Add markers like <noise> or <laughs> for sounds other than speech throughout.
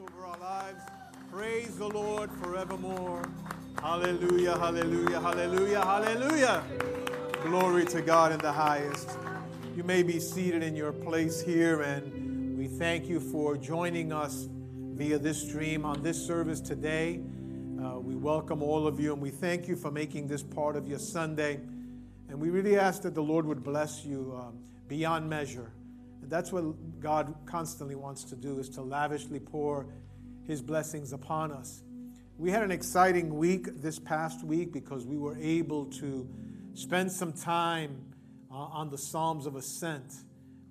over our lives. Praise the Lord forevermore. Hallelujah, hallelujah, hallelujah, hallelujah. Glory to God in the highest. You may be seated in your place here, and we thank you for joining us via this stream on this service today. Uh, we welcome all of you, and we thank you for making this part of your Sunday. And we really ask that the Lord would bless you um, beyond measure. And that's what God constantly wants to do is to lavishly pour his blessings upon us. We had an exciting week this past week because we were able to spend some time uh, on the Psalms of Ascent.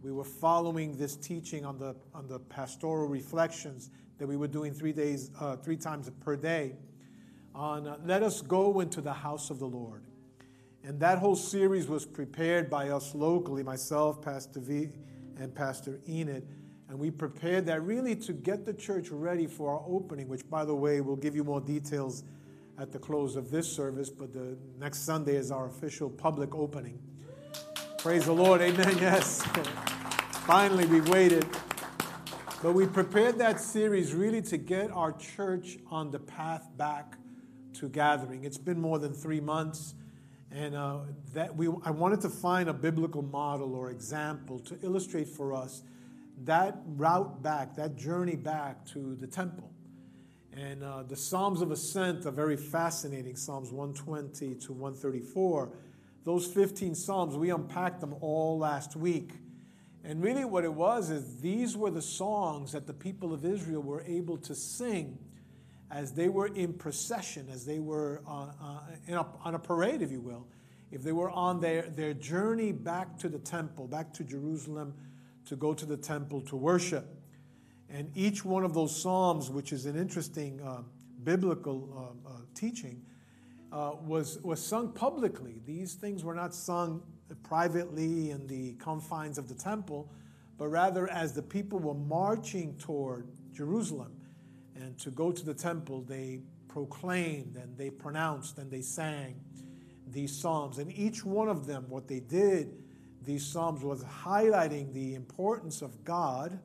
We were following this teaching on the, on the pastoral reflections that we were doing three days, uh, three times per day. On uh, let us go into the house of the Lord. And that whole series was prepared by us locally, myself, Pastor V, and Pastor Enid. And we prepared that really to get the church ready for our opening, which, by the way, we'll give you more details at the close of this service, but the next Sunday is our official public opening. Praise the Lord. Amen. <laughs> Yes. Finally, we waited. But we prepared that series really to get our church on the path back to gathering. It's been more than three months. And uh, that we, I wanted to find a biblical model or example to illustrate for us that route back, that journey back to the temple. And uh, the Psalms of Ascent are very fascinating Psalms 120 to 134. Those 15 Psalms, we unpacked them all last week. And really, what it was is these were the songs that the people of Israel were able to sing as they were in procession, as they were uh, uh, a, on a parade, if you will, if they were on their, their journey back to the temple, back to Jerusalem to go to the temple to worship. And each one of those Psalms, which is an interesting uh, biblical uh, uh, teaching, uh, was, was sung publicly. These things were not sung privately in the confines of the temple, but rather as the people were marching toward Jerusalem and to go to the temple, they proclaimed and they pronounced and they sang these psalms. And each one of them, what they did, these psalms was highlighting the importance of God,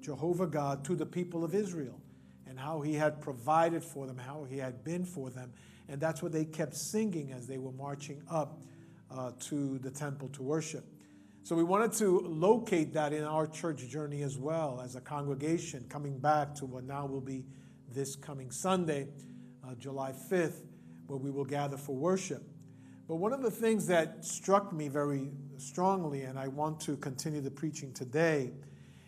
Jehovah God, to the people of Israel and how he had provided for them, how he had been for them. And that's what they kept singing as they were marching up uh, to the temple to worship. So we wanted to locate that in our church journey as well as a congregation coming back to what now will be this coming Sunday, uh, July 5th, where we will gather for worship. But one of the things that struck me very strongly, and I want to continue the preaching today,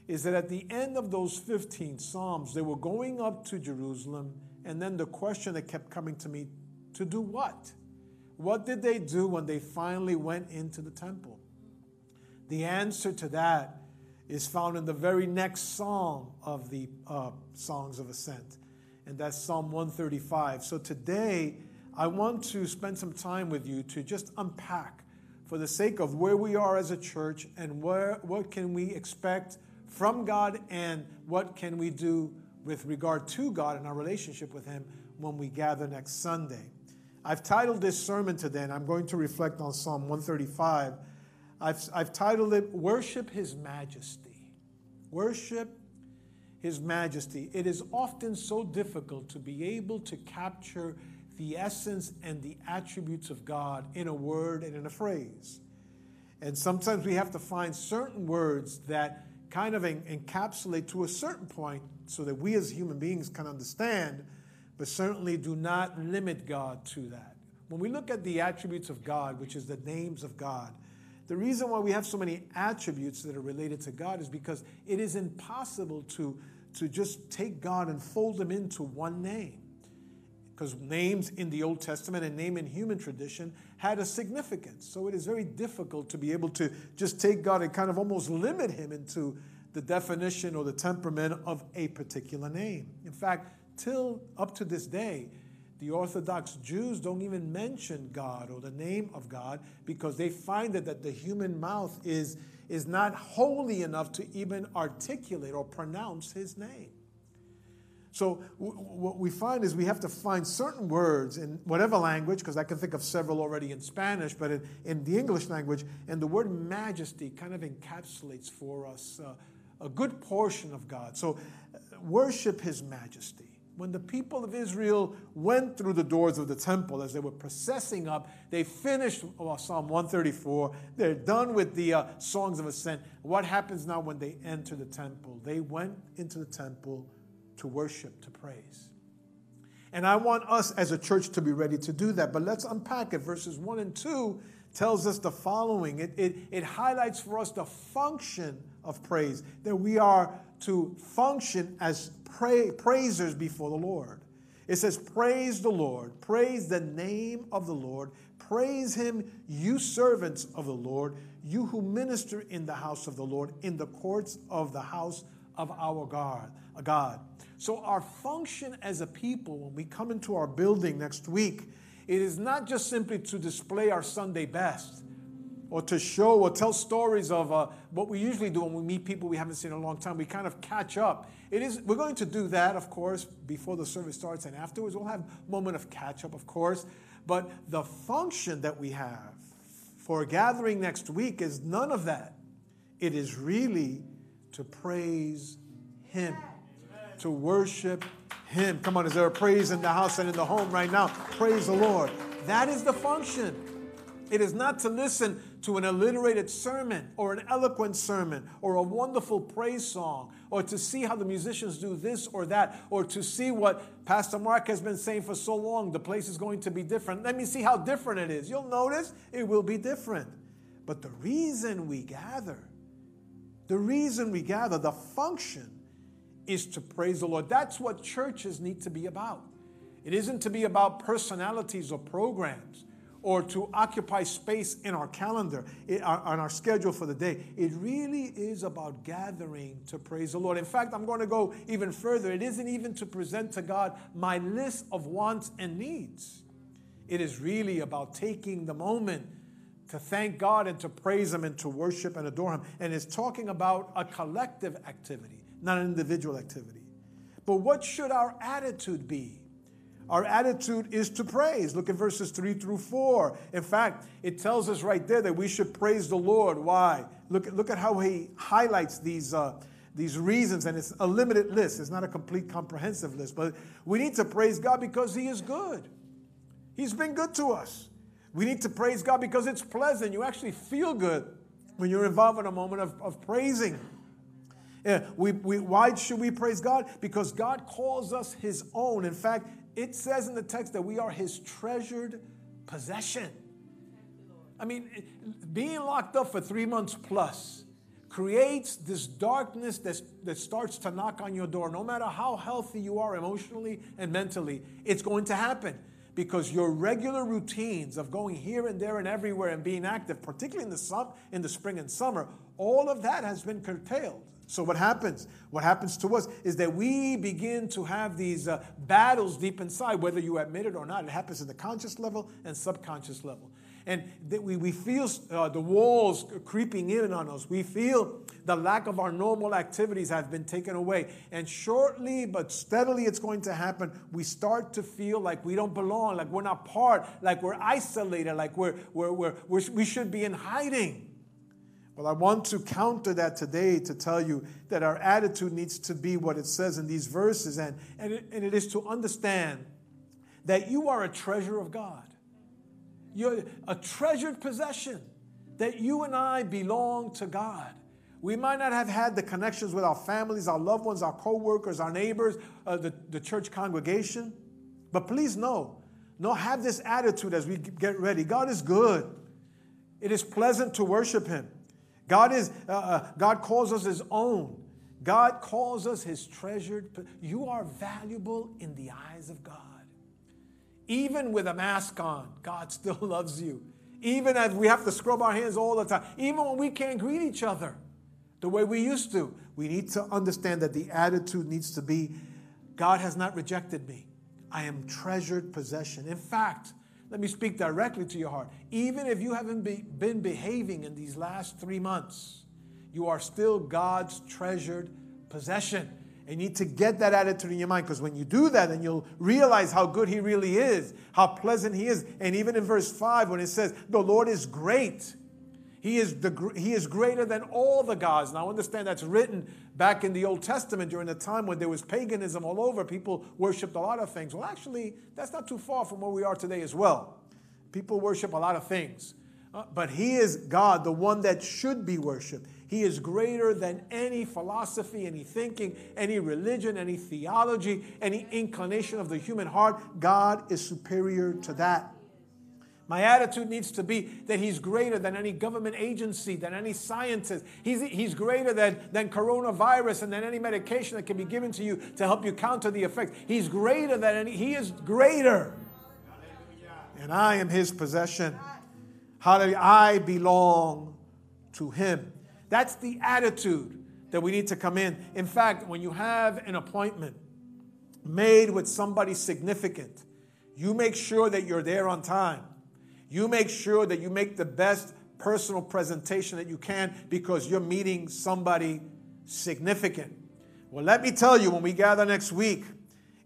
is that at the end of those 15 Psalms, they were going up to Jerusalem, and then the question that kept coming to me to do what? What did they do when they finally went into the temple? The answer to that is found in the very next psalm of the uh, Songs of Ascent, and that's Psalm 135. So today, I want to spend some time with you to just unpack, for the sake of where we are as a church and where, what can we expect from God and what can we do with regard to God and our relationship with Him when we gather next Sunday. I've titled this sermon today, and I'm going to reflect on Psalm 135 I've, I've titled it Worship His Majesty. Worship His Majesty. It is often so difficult to be able to capture the essence and the attributes of God in a word and in a phrase. And sometimes we have to find certain words that kind of encapsulate to a certain point so that we as human beings can understand, but certainly do not limit God to that. When we look at the attributes of God, which is the names of God, the reason why we have so many attributes that are related to God is because it is impossible to, to just take God and fold them into one name. Because names in the Old Testament and name in human tradition had a significance. So it is very difficult to be able to just take God and kind of almost limit him into the definition or the temperament of a particular name. In fact, till up to this day, the Orthodox Jews don't even mention God or the name of God because they find that, that the human mouth is, is not holy enough to even articulate or pronounce his name. So, w- what we find is we have to find certain words in whatever language, because I can think of several already in Spanish, but in, in, the English language, and the word majesty kind of encapsulates for us uh, a good portion of God. So, worship his majesty. When the people of Israel went through the doors of the temple as they were processing up, they finished Psalm 134. They're done with the uh, songs of ascent. What happens now when they enter the temple? They went into the temple to worship, to praise. And I want us as a church to be ready to do that. But let's unpack it. Verses 1 and 2 tells us the following it, it, it highlights for us the function of praise, that we are to function as praisers before the Lord. It says, Praise the Lord, praise the name of the Lord, praise him, you servants of the Lord, you who minister in the house of the Lord, in the courts of the house of our God. God. So, our function as a people, when we come into our building next week, it is not just simply to display our Sunday best or to show or tell stories of uh, what we usually do when we meet people we haven't seen in a long time. We kind of catch up. It is, we're going to do that, of course, before the service starts and afterwards. We'll have a moment of catch up, of course. But the function that we have for gathering next week is none of that. It is really to praise Him, to worship him. Come on, is there a praise in the house and in the home right now? Praise the Lord. That is the function. It is not to listen to an alliterated sermon or an eloquent sermon or a wonderful praise song or to see how the musicians do this or that or to see what Pastor Mark has been saying for so long. The place is going to be different. Let me see how different it is. You'll notice it will be different. But the reason we gather, the reason we gather, the function is to praise the Lord. That's what churches need to be about. It isn't to be about personalities or programs or to occupy space in our calendar, on our schedule for the day. It really is about gathering to praise the Lord. In fact, I'm going to go even further. It isn't even to present to God my list of wants and needs. It is really about taking the moment to thank God and to praise Him and to worship and adore Him. And it's talking about a collective activity not an individual activity. But what should our attitude be? Our attitude is to praise. Look at verses 3 through 4. In fact, it tells us right there that we should praise the Lord. Why? Look, look at how he highlights these, uh, these reasons, and it's a limited list. It's not a complete, comprehensive list. But we need to praise God because He is good. He's been good to us. We need to praise God because it's pleasant. You actually feel good when you're involved in a moment of, of praising. Yeah, we, we, why should we praise God? Because God calls us His own. In fact, it says in the text that we are His treasured possession. I mean, being locked up for three months plus creates this darkness that, that starts to knock on your door. No matter how healthy you are emotionally and mentally, it's going to happen because your regular routines of going here and there and everywhere and being active, particularly in the, sum, in the spring and summer, all of that has been curtailed. So, what happens? What happens to us is that we begin to have these uh, battles deep inside, whether you admit it or not. It happens at the conscious level and subconscious level. And that we, we feel uh, the walls creeping in on us. We feel the lack of our normal activities have been taken away. And shortly but steadily, it's going to happen. We start to feel like we don't belong, like we're not part, like we're isolated, like we're, we're, we're, we're we should be in hiding. Well, I want to counter that today to tell you that our attitude needs to be what it says in these verses, and, and, it, and it is to understand that you are a treasure of God. You're a treasured possession, that you and I belong to God. We might not have had the connections with our families, our loved ones, our co workers, our neighbors, uh, the, the church congregation, but please know, no, have this attitude as we get ready. God is good. It is pleasant to worship Him. God is uh, uh, God calls us his own. God calls us his treasured. You are valuable in the eyes of God. Even with a mask on, God still <laughs> loves you. Even as we have to scrub our hands all the time, even when we can't greet each other the way we used to, we need to understand that the attitude needs to be God has not rejected me. I am treasured possession. In fact, let me speak directly to your heart. Even if you haven't be, been behaving in these last three months, you are still God's treasured possession. And you need to get that attitude in your mind because when you do that, then you'll realize how good He really is, how pleasant He is. And even in verse 5, when it says, The Lord is great, He is, the, he is greater than all the gods. Now, understand that's written back in the Old Testament during the time when there was paganism all over. People worshiped a lot of things. Well, actually, that's not too far from where we are today as well. People worship a lot of things. Uh, but He is God, the one that should be worshiped. He is greater than any philosophy, any thinking, any religion, any theology, any inclination of the human heart. God is superior to that. My attitude needs to be that he's greater than any government agency, than any scientist. He's, he's greater than, than coronavirus and than any medication that can be given to you to help you counter the effects. He's greater than any, he is greater. And I am his possession. Hallelujah. I belong to him. That's the attitude that we need to come in. In fact, when you have an appointment made with somebody significant, you make sure that you're there on time. You make sure that you make the best personal presentation that you can because you're meeting somebody significant. Well, let me tell you, when we gather next week,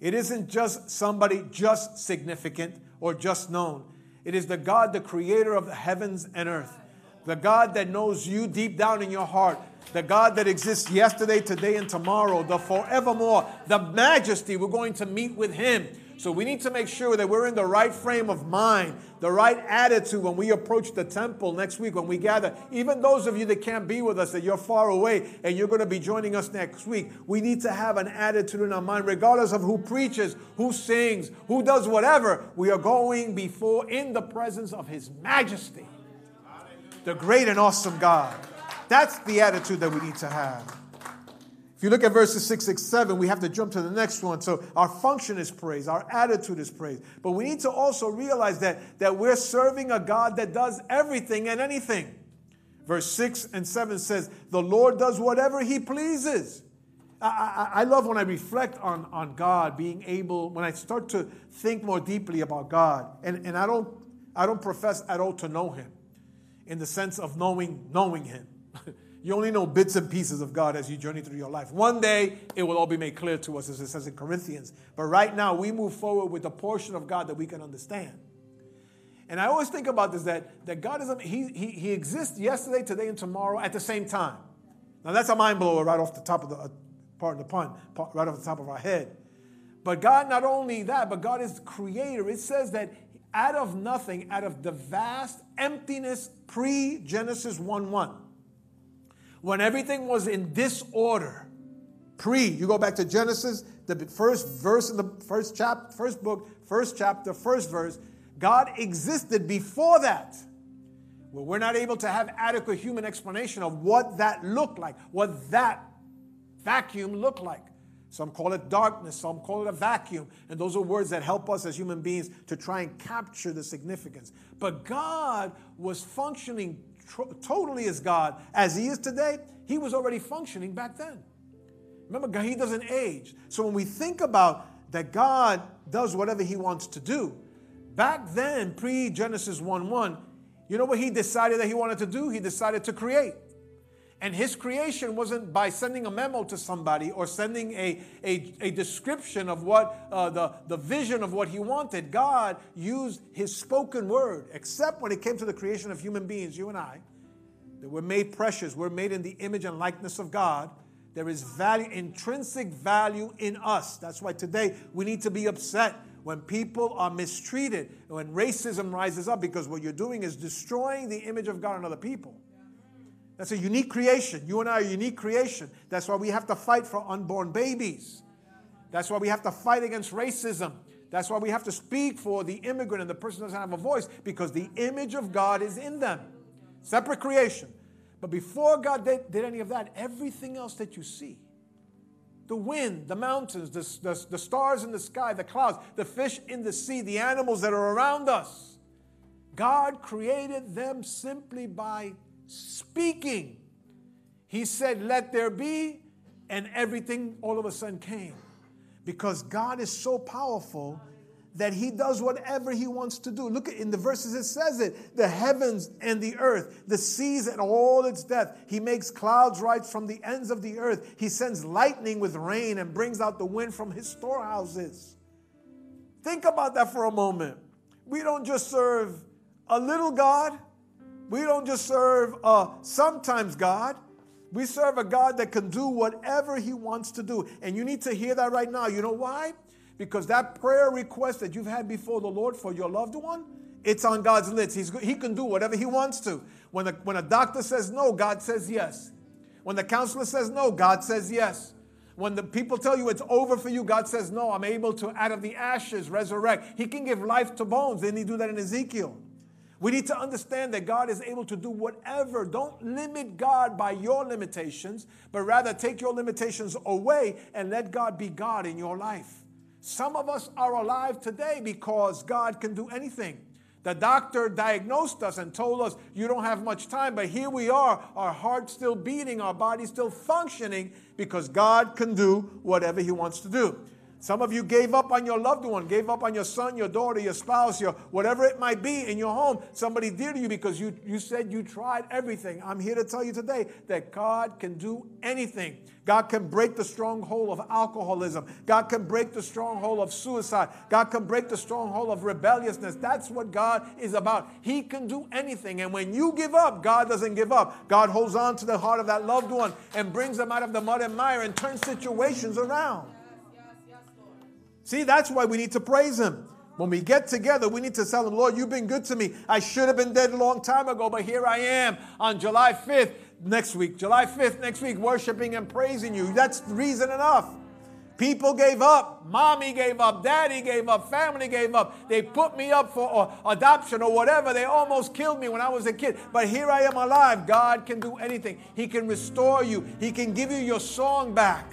it isn't just somebody just significant or just known. It is the God, the creator of the heavens and earth, the God that knows you deep down in your heart, the God that exists yesterday, today, and tomorrow, the forevermore, the majesty. We're going to meet with Him. So we need to make sure that we're in the right frame of mind, the right attitude when we approach the temple next week, when we gather. Even those of you that can't be with us, that you're far away and you're going to be joining us next week, we need to have an attitude in our mind, regardless of who preaches, who sings, who does whatever. We are going before in the presence of His majesty, the great and awesome God. That's the attitude that we need to have. If you look at verses 6, 6, 7, we have to jump to the next one. So our function is praise, our attitude is praise. But we need to also realize that, that we're serving a God that does everything and anything. Verse 6 and 7 says, The Lord does whatever He pleases. I, I, I love when I reflect on, on God being able, when I start to think more deeply about God, and, and I, don't, I don't profess at all to know Him in the sense of knowing, knowing Him. <laughs> You only know bits and pieces of God as you journey through your life. One day, it will all be made clear to us, as it says in Corinthians. But right now, we move forward with the portion of God that we can understand. And I always think about this that, that God is, he, he, he exists yesterday, today, and tomorrow at the same time. Now, that's a mind blower right off the top of the, uh, pardon the pun, right off the top of our head. But God, not only that, but God is the creator. It says that out of nothing, out of the vast emptiness pre Genesis 1 1, when everything was in disorder, pre, you go back to Genesis, the first verse in the first chapter, first book, first chapter, first verse, God existed before that. Well, we're not able to have adequate human explanation of what that looked like, what that vacuum looked like. Some call it darkness, some call it a vacuum. And those are words that help us as human beings to try and capture the significance. But God was functioning totally as God as He is today, He was already functioning back then. Remember, God, He doesn't age. So when we think about that God does whatever He wants to do, back then, pre Genesis 1 1, you know what He decided that He wanted to do? He decided to create. And his creation wasn't by sending a memo to somebody or sending a, a, a description of what uh, the, the vision of what he wanted. God used his spoken word, except when it came to the creation of human beings, you and I, that we're made precious, we're made in the image and likeness of God. There is value, intrinsic value in us. That's why today we need to be upset when people are mistreated, when racism rises up, because what you're doing is destroying the image of God in other people. That's a unique creation. You and I are a unique creation. That's why we have to fight for unborn babies. That's why we have to fight against racism. That's why we have to speak for the immigrant and the person doesn't have a voice because the image of God is in them. Separate creation. But before God did, did any of that, everything else that you see the wind, the mountains, the, the, the stars in the sky, the clouds, the fish in the sea, the animals that are around us God created them simply by speaking. He said, Let there be, and everything all of a sudden came. Because God is so powerful that he does whatever he wants to do. Look at in the verses it says it the heavens and the earth, the seas and all its depth. He makes clouds rise from the ends of the earth. He sends lightning with rain and brings out the wind from his storehouses. Think about that for a moment. We don't just serve a little God, We don't just serve a sometimes God. We serve a God that can do whatever He wants to do. And you need to hear that right now. You know why? Because that prayer request that you've had before the Lord for your loved one, it's on God's lips. He's, he can do whatever He wants to. When a, when a doctor says no, God says yes. When the counselor says no, God says yes. When the people tell you it's over for you, God says, No, I'm able to, out of the ashes, resurrect. He can give life to bones. Didn't He do that in Ezekiel? We need to understand that God is able to do whatever. Don't limit God by your limitations, but rather take your limitations away and let God be God in your life. Some of us are alive today because God can do anything. The doctor diagnosed us and told us, You don't have much time, but here we are, our heart still beating, our body still functioning because God can do whatever He wants to do. Some of you gave up on your loved one, gave up on your son, your daughter, your spouse, your whatever it might be in your home. Somebody dear to you because you, you said you tried everything. I'm here to tell you today that God can do anything. God can break the stronghold of alcoholism. God can break the stronghold of suicide. God can break the stronghold of rebelliousness. That's what God is about. He can do anything. And when you give up, God doesn't give up. God holds on to the heart of that loved one and brings them out of the mud and mire and turns situations around. See, that's why we need to praise Him. When we get together, we need to tell Him, Lord, you've been good to me. I should have been dead a long time ago, but here I am on July 5th next week. July 5th next week, worshiping and praising you. That's reason enough. People gave up. Mommy gave up. Daddy gave up. Family gave up. They put me up for uh, adoption or whatever. They almost killed me when I was a kid. But here I am alive. God can do anything. He can restore you, He can give you your song back.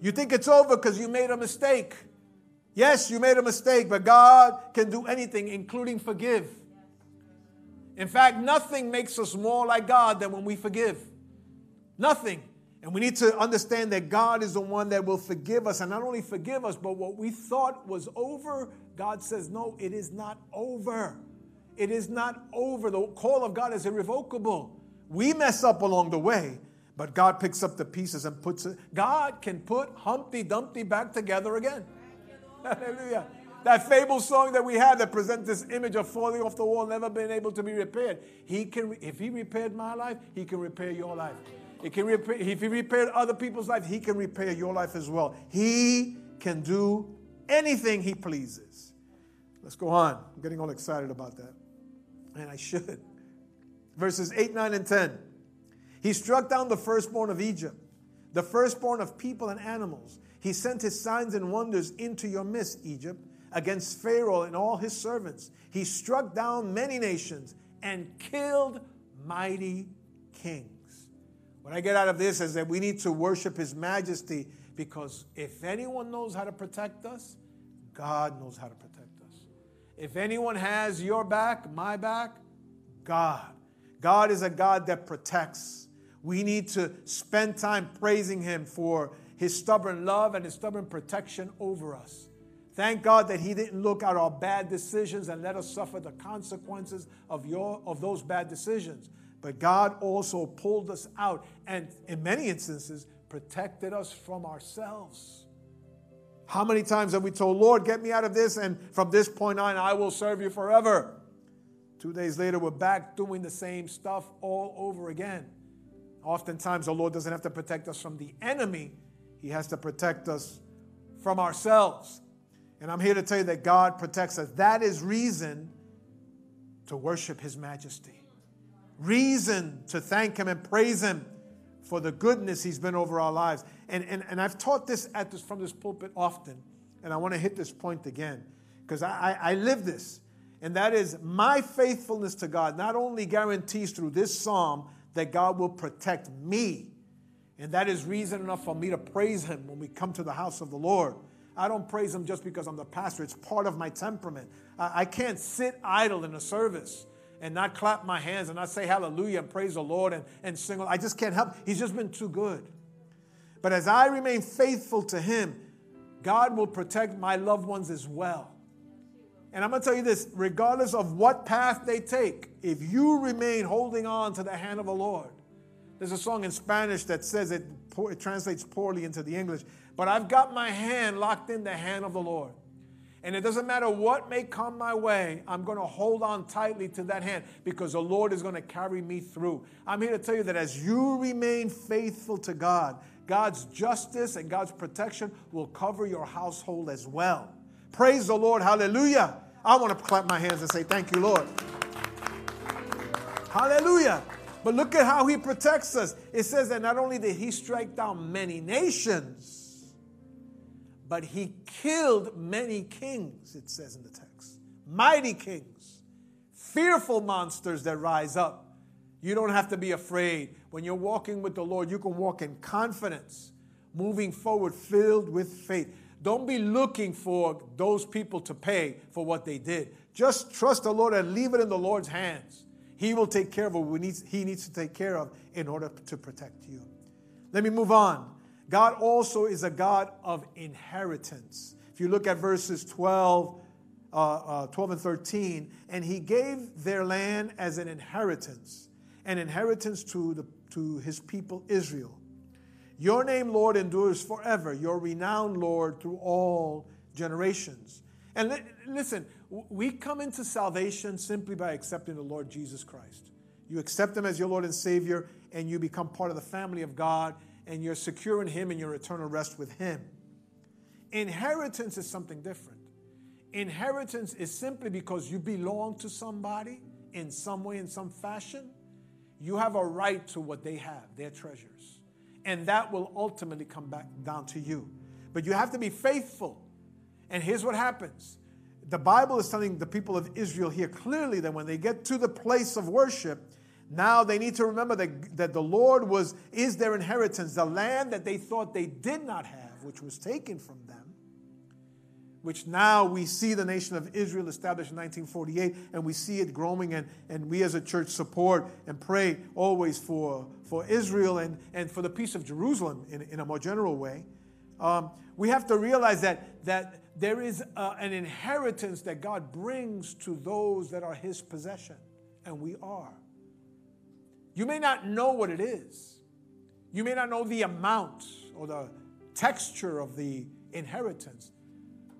You think it's over because you made a mistake. Yes, you made a mistake, but God can do anything, including forgive. In fact, nothing makes us more like God than when we forgive. Nothing. And we need to understand that God is the one that will forgive us, and not only forgive us, but what we thought was over, God says, No, it is not over. It is not over. The call of God is irrevocable. We mess up along the way, but God picks up the pieces and puts it. God can put Humpty Dumpty back together again. Hallelujah. That fable song that we had that presents this image of falling off the wall, never been able to be repaired. He can, if He repaired my life, He can repair your life. He can repair, if He repaired other people's life, He can repair your life as well. He can do anything He pleases. Let's go on. I'm getting all excited about that. And I should. Verses 8, 9, and 10. He struck down the firstborn of Egypt, the firstborn of people and animals. He sent his signs and wonders into your midst, Egypt, against Pharaoh and all his servants. He struck down many nations and killed mighty kings. What I get out of this is that we need to worship his majesty because if anyone knows how to protect us, God knows how to protect us. If anyone has your back, my back, God. God is a God that protects. We need to spend time praising Him for His stubborn love and His stubborn protection over us. Thank God that He didn't look at our bad decisions and let us suffer the consequences of, your, of those bad decisions. But God also pulled us out and, in many instances, protected us from ourselves. How many times have we told, Lord, get me out of this, and from this point on, I will serve you forever? Two days later, we're back doing the same stuff all over again. Oftentimes, the Lord doesn't have to protect us from the enemy, He has to protect us from ourselves. And I'm here to tell you that God protects us. That is reason to worship His majesty, reason to thank Him and praise Him for the goodness He's been over our lives. And, and, and I've taught this, at this from this pulpit often, and I want to hit this point again because I, I, I live this. And that is my faithfulness to God not only guarantees through this psalm that God will protect me. And that is reason enough for me to praise Him when we come to the house of the Lord. I don't praise Him just because I'm the pastor, it's part of my temperament. I, I can't sit idle in a service and not clap my hands and not say hallelujah and praise the Lord and, and sing. I just can't help. He's just been too good. But as I remain faithful to Him, God will protect my loved ones as well. And I'm going to tell you this regardless of what path they take, if you remain holding on to the hand of the Lord, there's a song in Spanish that says it, it translates poorly into the English, but I've got my hand locked in the hand of the Lord. And it doesn't matter what may come my way, I'm going to hold on tightly to that hand because the Lord is going to carry me through. I'm here to tell you that as you remain faithful to God, God's justice and God's protection will cover your household as well. Praise the Lord. Hallelujah. I want to clap my hands and say, Thank you, Lord. Hallelujah. But look at how he protects us. It says that not only did he strike down many nations, but he killed many kings, it says in the text. Mighty kings, fearful monsters that rise up. You don't have to be afraid. When you're walking with the Lord, you can walk in confidence, moving forward, filled with faith. Don't be looking for those people to pay for what they did. Just trust the Lord and leave it in the Lord's hands. He will take care of what he needs to take care of in order to protect you. Let me move on. God also is a God of inheritance. If you look at verses 12, uh, uh, 12 and 13, and he gave their land as an inheritance, an inheritance to, the, to his people Israel. Your name, Lord, endures forever, your renown, Lord, through all generations. And li- listen, we come into salvation simply by accepting the Lord Jesus Christ. You accept Him as your Lord and Savior, and you become part of the family of God, and you're secure in Him and your eternal rest with Him. Inheritance is something different. Inheritance is simply because you belong to somebody in some way, in some fashion. You have a right to what they have, their treasures. And that will ultimately come back down to you. But you have to be faithful. And here's what happens the Bible is telling the people of Israel here clearly that when they get to the place of worship, now they need to remember that, that the Lord was is their inheritance, the land that they thought they did not have, which was taken from them. Which now we see the nation of Israel established in 1948, and we see it growing, and, and we as a church support and pray always for, for Israel and, and for the peace of Jerusalem in, in a more general way. Um, we have to realize that, that there is an inheritance that God brings to those that are His possession, and we are. You may not know what it is, you may not know the amount or the texture of the inheritance,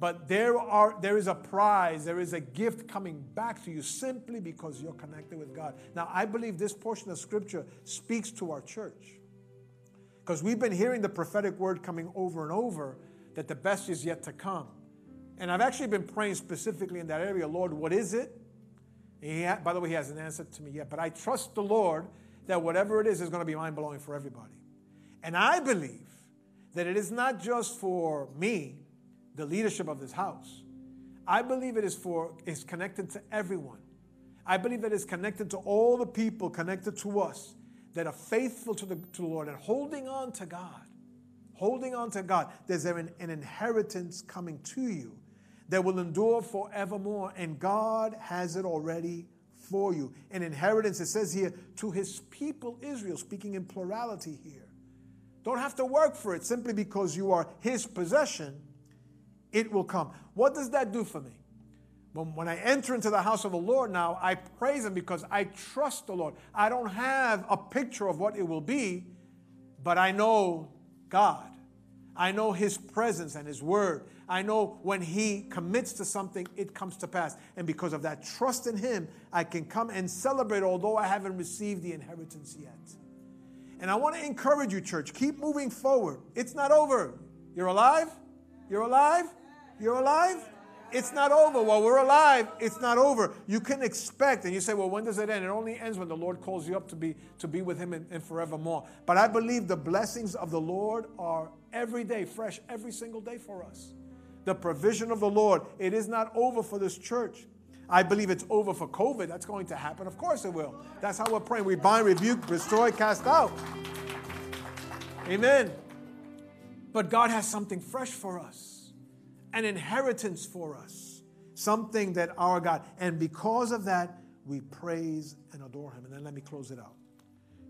but there, are, there is a prize, there is a gift coming back to you simply because you're connected with God. Now, I believe this portion of Scripture speaks to our church because we've been hearing the prophetic word coming over and over that the best is yet to come. And I've actually been praying specifically in that area, Lord, what is it? Ha- by the way, he hasn't answered to me yet, but I trust the Lord that whatever it is is going to be mind blowing for everybody. And I believe that it is not just for me, the leadership of this house. I believe it is for is connected to everyone. I believe that it's connected to all the people connected to us that are faithful to the, to the Lord and holding on to God. Holding on to God. There's an, an inheritance coming to you that will endure forevermore. And God has it already for you. An inheritance, it says here, to his people Israel, speaking in plurality here. Don't have to work for it simply because you are his possession, it will come. What does that do for me? When, when I enter into the house of the Lord now, I praise him because I trust the Lord. I don't have a picture of what it will be, but I know God. I know his presence and his word. I know when He commits to something, it comes to pass. And because of that trust in Him, I can come and celebrate, although I haven't received the inheritance yet. And I want to encourage you, church, keep moving forward. It's not over. You're alive? You're alive? You're alive? It's not over. While we're alive, it's not over. You can expect, and you say, well, when does it end? It only ends when the Lord calls you up to be, to be with Him and, forevermore. But I believe the blessings of the Lord are every day, fresh, every single day for us the provision of the Lord. It is not over for this church. I believe it's over for COVID. That's going to happen. Of course it will. That's how we're praying. We bind, rebuke, destroy, cast out. Amen. But God has something fresh for us, an inheritance for us, something that our God, and because of that, we praise and adore Him. And then let me close it out.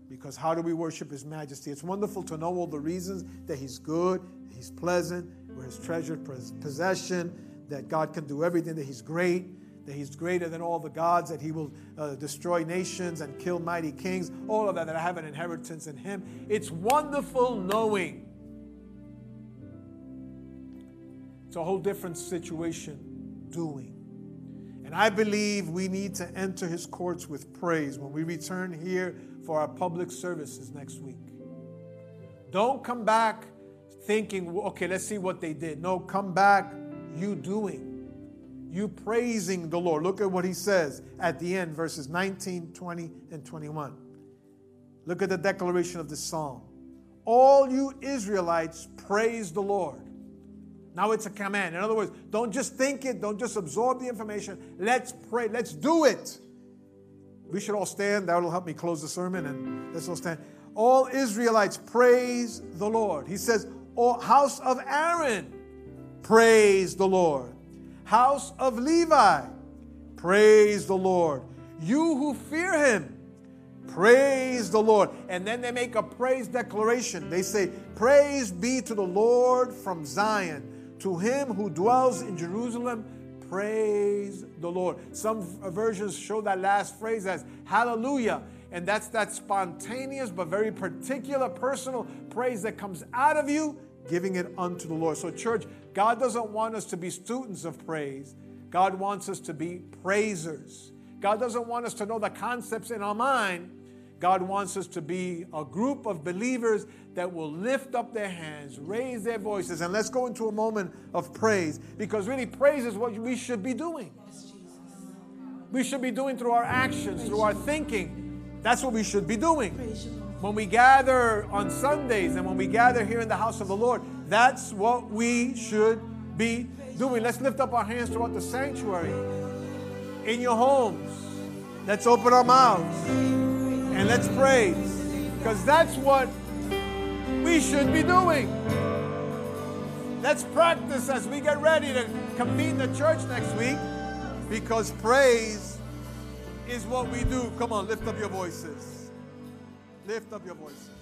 Because how do we worship His majesty? It's wonderful to know all the reasons that He's good, He's pleasant, we're his treasured possession, that God can do everything, that he's great, that he's greater than all the gods, that he will uh, destroy nations and kill mighty kings, all of that, that I have an inheritance in him. It's wonderful knowing. It's a whole different situation doing. And I believe we need to enter his courts with praise when we return here for our public services next week. Don't come back thinking, okay, let's see what they did. No, come back you doing, you praising the Lord. Look at what he says at the end, verses 19, 20, and 21. Look at the declaration of the psalm. All you Israelites praise the Lord. Now it's a command. In other words, don't just think it, don't just absorb the information. Let's pray, let's do it. We should all stand. That will help me close the sermon, and let's all stand. All Israelites praise the Lord. He says, O house of Aaron, praise the Lord. House of Levi, praise the Lord. You who fear him, praise the Lord. And then they make a praise declaration. They say, Praise be to the Lord from Zion to him who dwells in Jerusalem, praise the Lord. Some versions show that last phrase as hallelujah. And that's that spontaneous but very particular personal praise that comes out of you, giving it unto the Lord. So, church, God doesn't want us to be students of praise. God wants us to be praisers. God doesn't want us to know the concepts in our mind. God wants us to be a group of believers that will lift up their hands, raise their voices, and let's go into a moment of praise because really praise is what we should be doing. We should be doing through our actions, through our thinking. That's what we should be doing. When we gather on Sundays and when we gather here in the house of the Lord, that's what we should be doing. Let's lift up our hands throughout the sanctuary, in your homes. Let's open our mouths and let's praise because that's what we should be doing. Let's practice as we get ready to compete in the church next week because praise is what we do. Come on, lift up your voices. Lift up your voices.